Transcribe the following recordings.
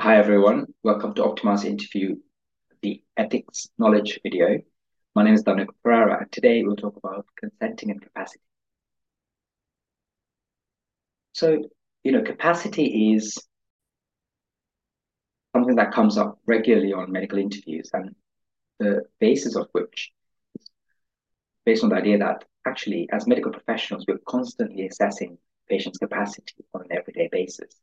Hi everyone, welcome to Optimar's interview, the ethics knowledge video. My name is Daniel Pereira and today we'll talk about consenting and capacity. So, you know, capacity is something that comes up regularly on medical interviews and the basis of which is based on the idea that actually as medical professionals, we're constantly assessing patients' capacity on an everyday basis.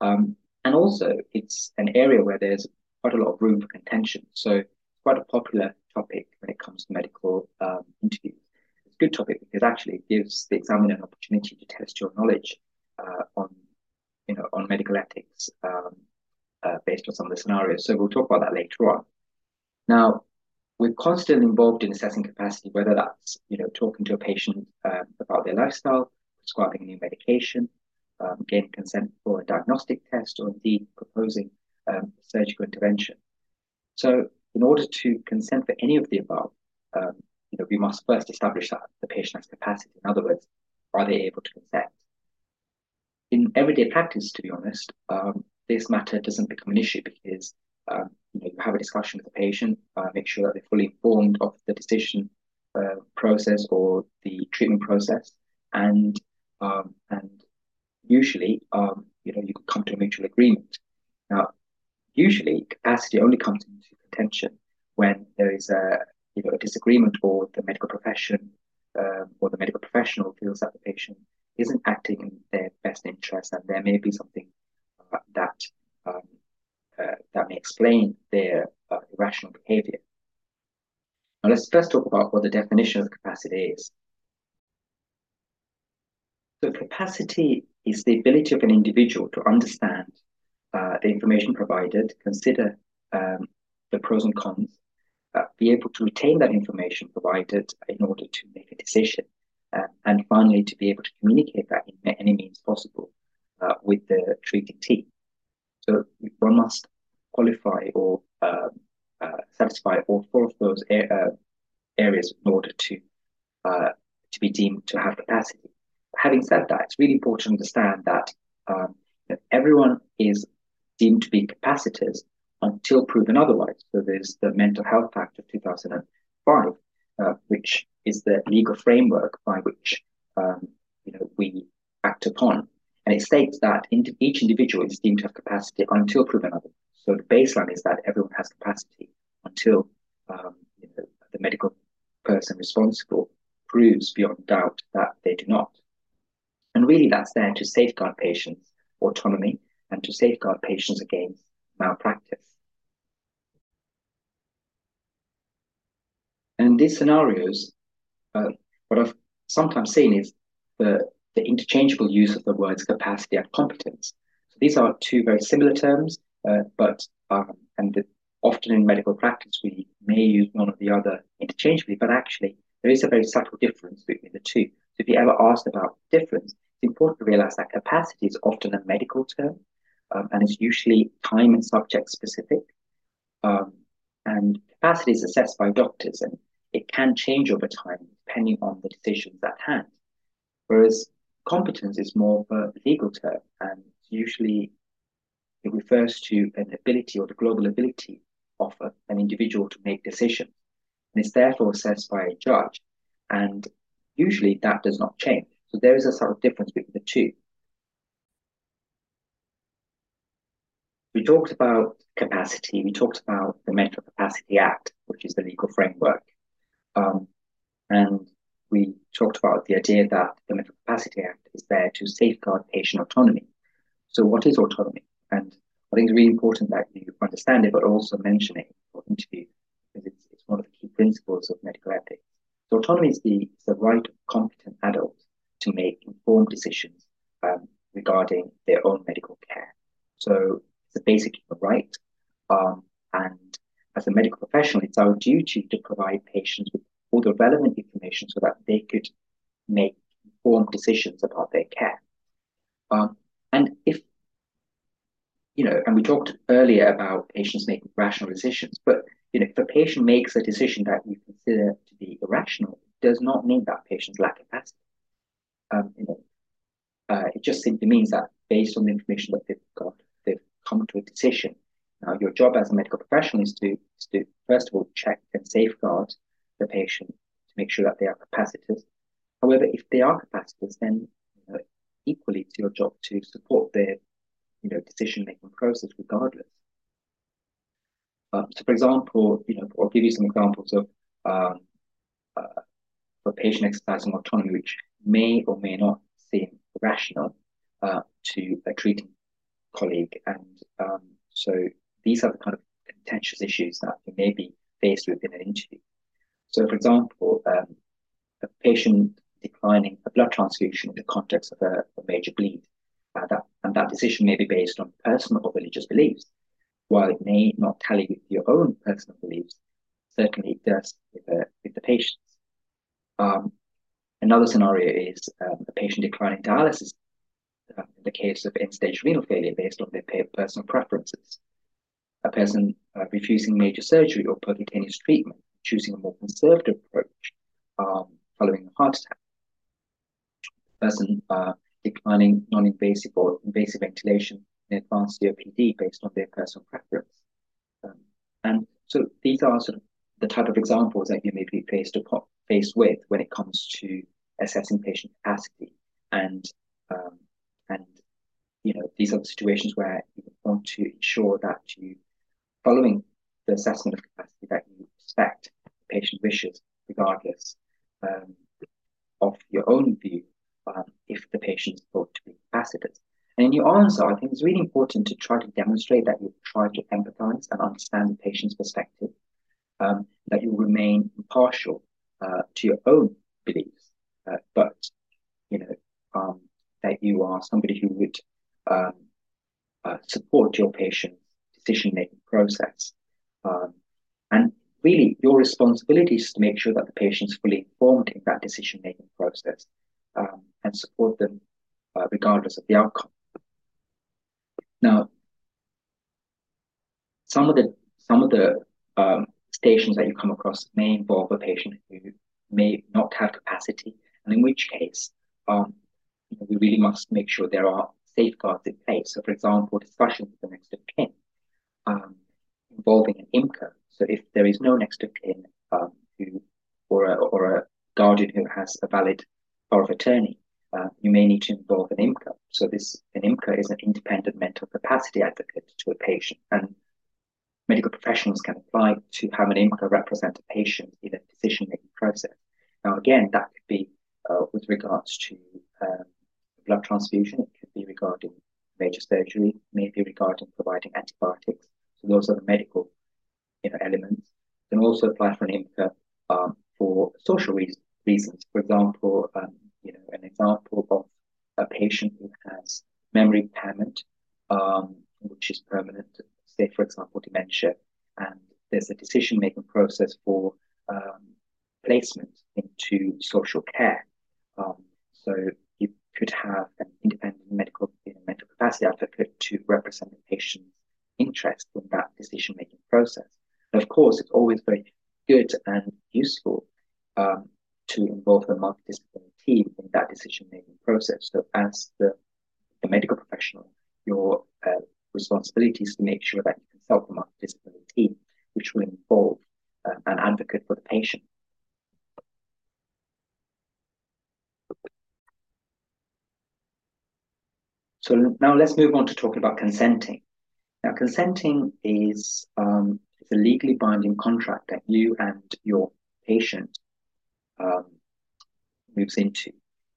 Um, and also, it's an area where there's quite a lot of room for contention. So it's quite a popular topic when it comes to medical um, interviews. It's a good topic because actually it gives the examiner an opportunity to test your knowledge uh, on, you know, on medical ethics um, uh, based on some of the scenarios. So we'll talk about that later on. Now, we're constantly involved in assessing capacity, whether that's you know talking to a patient um, about their lifestyle, prescribing a new medication, um, gaining consent for a diagnostic test, or indeed proposing um, surgical intervention. So, in order to consent for any of the above, um, you know, we must first establish that the patient has capacity. In other words, are they able to consent? In everyday practice, to be honest, um, this matter doesn't become an issue because um, you, know, you have a discussion with the patient, uh, make sure that they're fully informed of the decision uh, process or the treatment process, and um, and usually, um, you know, you can come to a mutual agreement. Now, usually, capacity only comes into contention when there is a you know a disagreement or the medical profession um, or the medical professional feels that the patient isn't acting in their best interest and there may be something uh, that um, uh, that may explain their uh, irrational behavior. Now let's first talk about what the definition of capacity is. So capacity is the ability of an individual to understand uh, the information provided, consider um, the pros and cons, uh, be able to retain that information provided in order to make a decision, uh, and finally to be able to communicate that in any means possible uh, with the treating team. So one must qualify or um, uh, satisfy all four of those uh, areas in order to to be deemed to have capacity having said that, it's really important to understand that um, everyone is deemed to be capacitous until proven otherwise. So there's the Mental Health Act of 2005, uh, which is the legal framework by which um, you know we act upon, and it states that each individual is deemed to have capacity until proven otherwise. So the baseline is that everyone has capacity until um, you know, the medical person responsible proves beyond doubt that they do not. And really, that's there to safeguard patients' autonomy and to safeguard patients against malpractice. And in these scenarios, uh, what I've sometimes seen is the, the interchangeable use of the words capacity and competence. So these are two very similar terms, uh, but um, and the, often in medical practice we may use one or the other interchangeably, but actually there is a very subtle difference between the two. So if you ever asked about the difference, it's important to realize that capacity is often a medical term um, and it's usually time and subject specific. Um, and capacity is assessed by doctors and it can change over time depending on the decisions at hand. Whereas competence is more of a legal term and usually it refers to an ability or the global ability of a, an individual to make decisions. And it's therefore assessed by a judge. And usually that does not change. So there is a sort of difference between the two. We talked about capacity. We talked about the Mental Capacity Act, which is the legal framework. Um, and we talked about the idea that the Mental Capacity Act is there to safeguard patient autonomy. So what is autonomy? And I think it's really important that you understand it, but also mention it for interview, because it's, it's one of the key principles of medical ethics. So autonomy is the, the right of competent adults to make informed decisions um, regarding their own medical care. So it's a basic human right. Um, and as a medical professional, it's our duty to provide patients with all the relevant information so that they could make informed decisions about their care. Um, and if, you know, and we talked earlier about patients making rational decisions, but, you know, if a patient makes a decision that you consider to be irrational, it does not mean that patients lack capacity um, you know, uh, it just simply means that based on the information that they've got, they've come to a decision. Now, your job as a medical professional is to, is to first of all check and safeguard the patient to make sure that they are capacitous. However, if they are capacitous, then you know, equally it's your job to support their you know decision-making process regardless. Um, so, for example, you know, I'll give you some examples of um, uh, for patient exercising autonomy, which may or may not seem rational uh, to a treating colleague. And um, so these are the kind of contentious issues that you may be faced with in an interview. So, for example, um, a patient declining a blood transfusion in the context of a, a major bleed, uh, that, and that decision may be based on personal or religious beliefs. While it may not tally with own personal beliefs, certainly does with, uh, with the patient's. Um, another scenario is um, a patient declining dialysis uh, in the case of end-stage renal failure based on their personal preferences. A person uh, refusing major surgery or percutaneous treatment, choosing a more conservative approach um, following a heart attack. A person uh, declining non-invasive or invasive ventilation in advanced COPD based on their personal preference. These are sort of the type of examples that you may be faced, faced with when it comes to assessing patient capacity and um, and you know these are the situations where you want to ensure that you following the assessment of capacity that you respect the patient wishes regardless um, of your own view um, if the patient is thought to be capacitous. And in your answer, I think it's really important to try to demonstrate that you try to empathize and understand the patient's perspective, um, that you remain impartial uh, to your own beliefs, uh, but you know um, that you are somebody who would um, uh, support your patient's decision-making process. Um, and really, your responsibility is to make sure that the patient is fully informed in that decision-making process um, and support them uh, regardless of the outcome. Now, some of the some of the um, stations that you come across may involve a patient who may not have capacity, and in which case, um, we really must make sure there are safeguards in place. So, for example, discussions with the next of kin um, involving an IMCA. So, if there is no next of kin um, who or a, or a guardian who has a valid power of attorney, uh, you may need to involve an IMCA. So, this an IMCA is an independent mental capacity advocate to a patient, and medical professionals can apply to have an IMCA represent a patient in a decision-making process. Now, again, that could be uh, with regards to um, blood transfusion. It could be regarding major surgery, maybe regarding providing antibiotics. So those are the medical you know, elements. You can also apply for an IMCA um, for social re reasons. For example, um, you know, an example of a patient who has memory impairment, um, which is permanent, say, for and there's a decision-making process for um, placement into social care. Um, so you could have an independent medical you know, mental capacity advocate to represent the patient's interest in that decision making process. And of course, it's always very good and useful um, to involve the multidisciplinary team in that decision making process. So, as the, the medical professional, your uh, responsibility is to make sure that you consult the multidisciplinary team, which will involve uh, an advocate for the patient. So now let's move on to talking about consenting. Now, consenting is um, it's a legally binding contract that you and your patient um, moves into.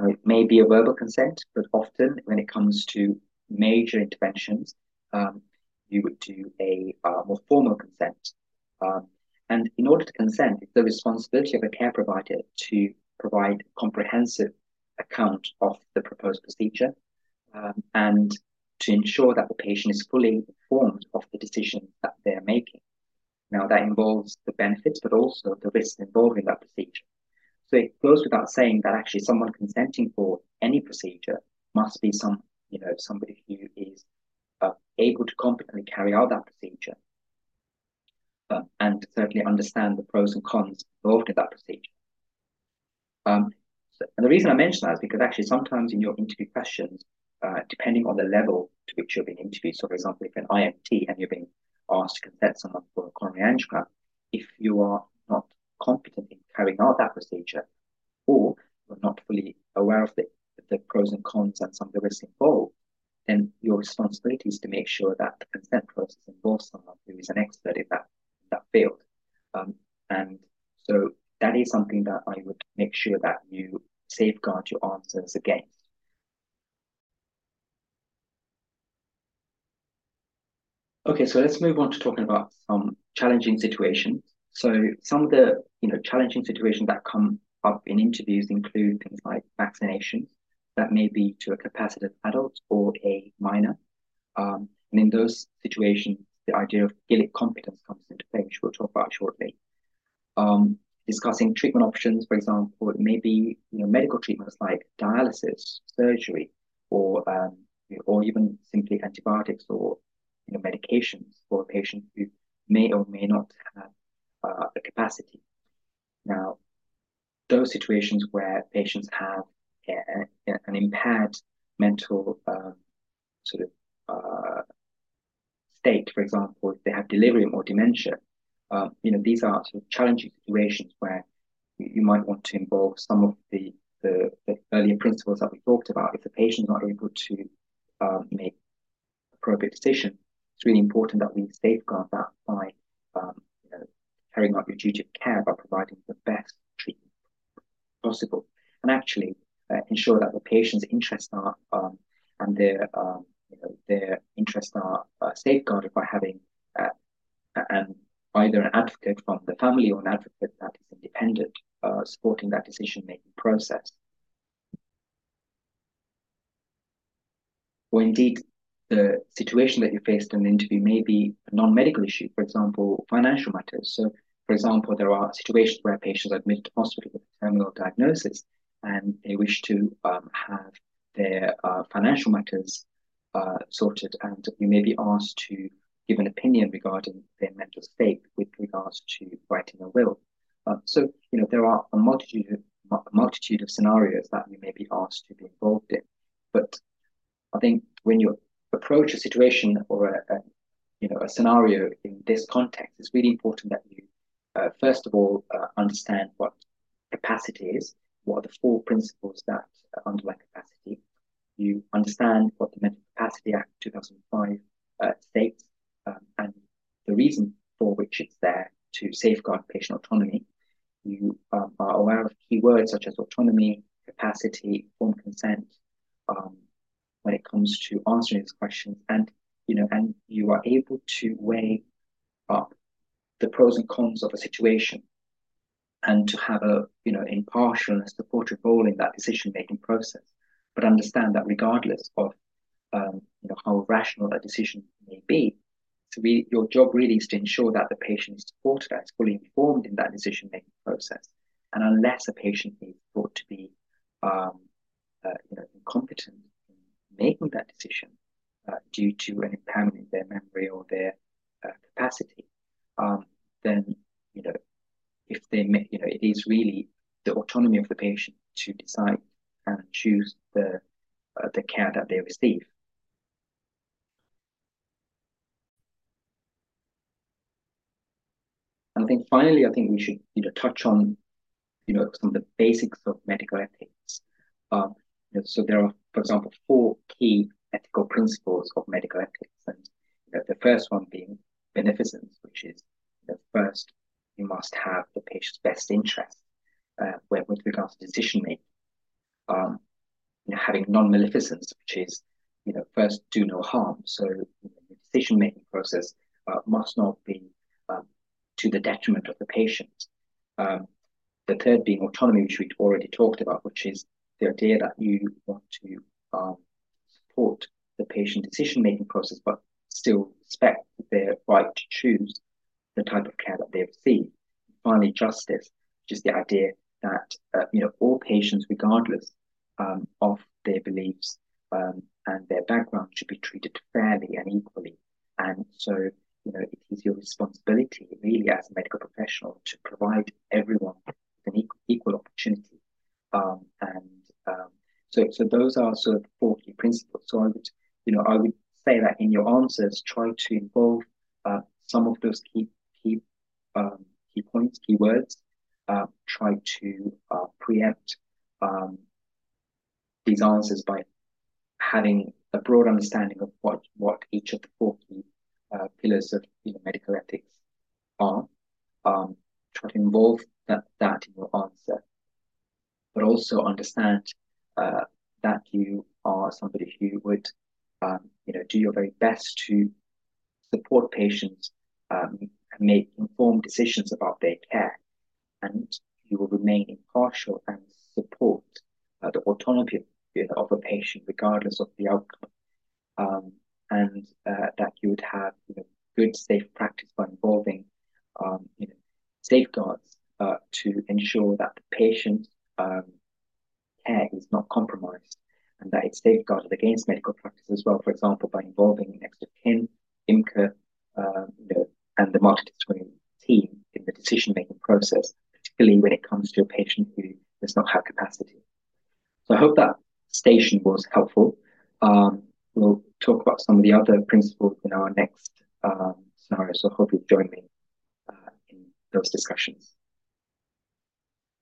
Now, it may be a verbal consent, but often when it comes to major interventions, um, you would do a uh, more formal consent. Um, and in order to consent, it's the responsibility of a care provider to provide a comprehensive account of the proposed procedure um, and to ensure that the patient is fully informed of the decision that they're making. Now, that involves the benefits, but also the risks involved in that procedure. So it goes without saying that actually someone consenting for any procedure must be some, you know, somebody who is uh, able to competently carry out that procedure uh, and certainly understand the pros and cons involved in that procedure. Um, so, and the reason I mention that is because actually sometimes in your interview questions, uh, depending on the level to which you're being interviewed. So, for example, if an IMT and you're being asked to consent someone for a coronary angiogram, if you are not competent in carrying out that procedure, or you're not fully aware of the, the pros and cons and some of the risks involved, then your responsibility is to make sure that the consent process involves someone who is an expert in that, that field. Um, and so that is something that I would make sure that you safeguard your answers against. Okay, so let's move on to talking about some challenging situations. So some of the you know challenging situations that come up in interviews include things like vaccinations that may be to a capacitive adult or a minor. Um, and in those situations, the idea of Gillick competence comes into play, which we'll talk about shortly. Um, discussing treatment options, for example, it may be you know medical treatments like dialysis, surgery, or um, or even simply antibiotics or you know medications for a patient who may or may not have uh, the capacity. Now, those situations where patients have a, a, an impaired mental um, sort of uh, state, for example, if they have delirium or dementia, uh, you know, these are sort of challenging situations where you, might want to involve some of the, the, the, earlier principles that we talked about. If the patient is not able to um, make appropriate decision, it's really important that we safeguard that by um, you know, carrying out your duty of care by providing the best treatment possible, and actually uh, ensure that the patient's interests are um, and their um, you know, their interests are uh, safeguarded by having uh, and either an advocate from the family or an advocate that is independent, uh, supporting that decision-making process. Or indeed, the situation that you faced in an interview may be a non-medical issue, for example, financial matters. So, for example, there are situations where patients are admitted to hospital with a terminal diagnosis and they wish to um, have their uh, financial matters uh, sorted, and you may be asked to give an opinion regarding their mental state with regards to writing a will. Uh, so, you know, there are a multitude of, a multitude of scenarios that you may be asked to be involved in. But I think when you approach a situation or a, a you know a scenario in this context, it's really important that you uh, first of all uh, understand what capacity is, what are the four principles that underlie capacity. You understand what the Mental Capacity Act 2005 uh, states, um, and the reason for which it's there to safeguard patient autonomy. You um, are aware of key words such as autonomy, capacity, informed consent comes to answering these questions, and you know, and you are able to weigh up the pros and cons of a situation and to have a you know impartial and supportive role in that decision making process but understand that regardless of um, you know how rational a decision may be so we, your job really is to ensure that the patient is supported and is fully informed in that decision making process. And unless a patient is thought to be um, uh, you know, incompetent in making that decision uh, due to an impairment in their memory or their uh, capacity, um, then you know if they make you know it is really the autonomy of the patient to decide and choose the uh, the care that they receive. And I think finally, I think we should you know touch on you know some of the basics of medical ethics. Um, so there are, for example, four key ethical principles of medical ethics, and you know, the first one being beneficence, which is the first you must have the patient's best interest uh, with regards to decision making. Um, you know, having non-maleficence, which is you know first do no harm. So you know, the decision making process uh, must not be um, to the detriment of the patient. Um, the third being autonomy, which we already talked about, which is the idea that you want to um, support the patient decision making process, but still respect their right to choose the type of care that they receive. Finally, justice, which is the idea that uh, you know all patients, regardless um, of their beliefs um, and their background, should be treated fairly and equally. And so you know, it is your responsibility really as a medical professional to provide everyone with an equal, equal opportunity. So, so those are sort of four key principles. So I would, you know, I would say that in your answers, try to involve uh, some of those key key um, key points, keywords. Uh, try to uh, preempt um, these answers by having a broad understanding of what what each of the four key uh, pillars of you know, medical ethics are. Um, try to involve that that in your answer, but also understand uh, that you are somebody who would um, you know do your very best to support patients um, make informed decisions about their care, and you will remain impartial and support uh, the autonomy of a patient regardless of the outcome, um, and uh, that you would have you know, good safe practice by involving um, you know, safeguards uh, to ensure that the patient um, care is not compromised and that it's safeguarded against medical practice as well. For example, by involving next of kin, IMCA, um, you know, and the multidisciplinary team in the decision-making process, particularly when it comes to a patient who does not have capacity. So I hope that station was helpful. Um, we'll talk about some of the other principles in our next um, scenario. So I hope you'll join me uh, in those discussions.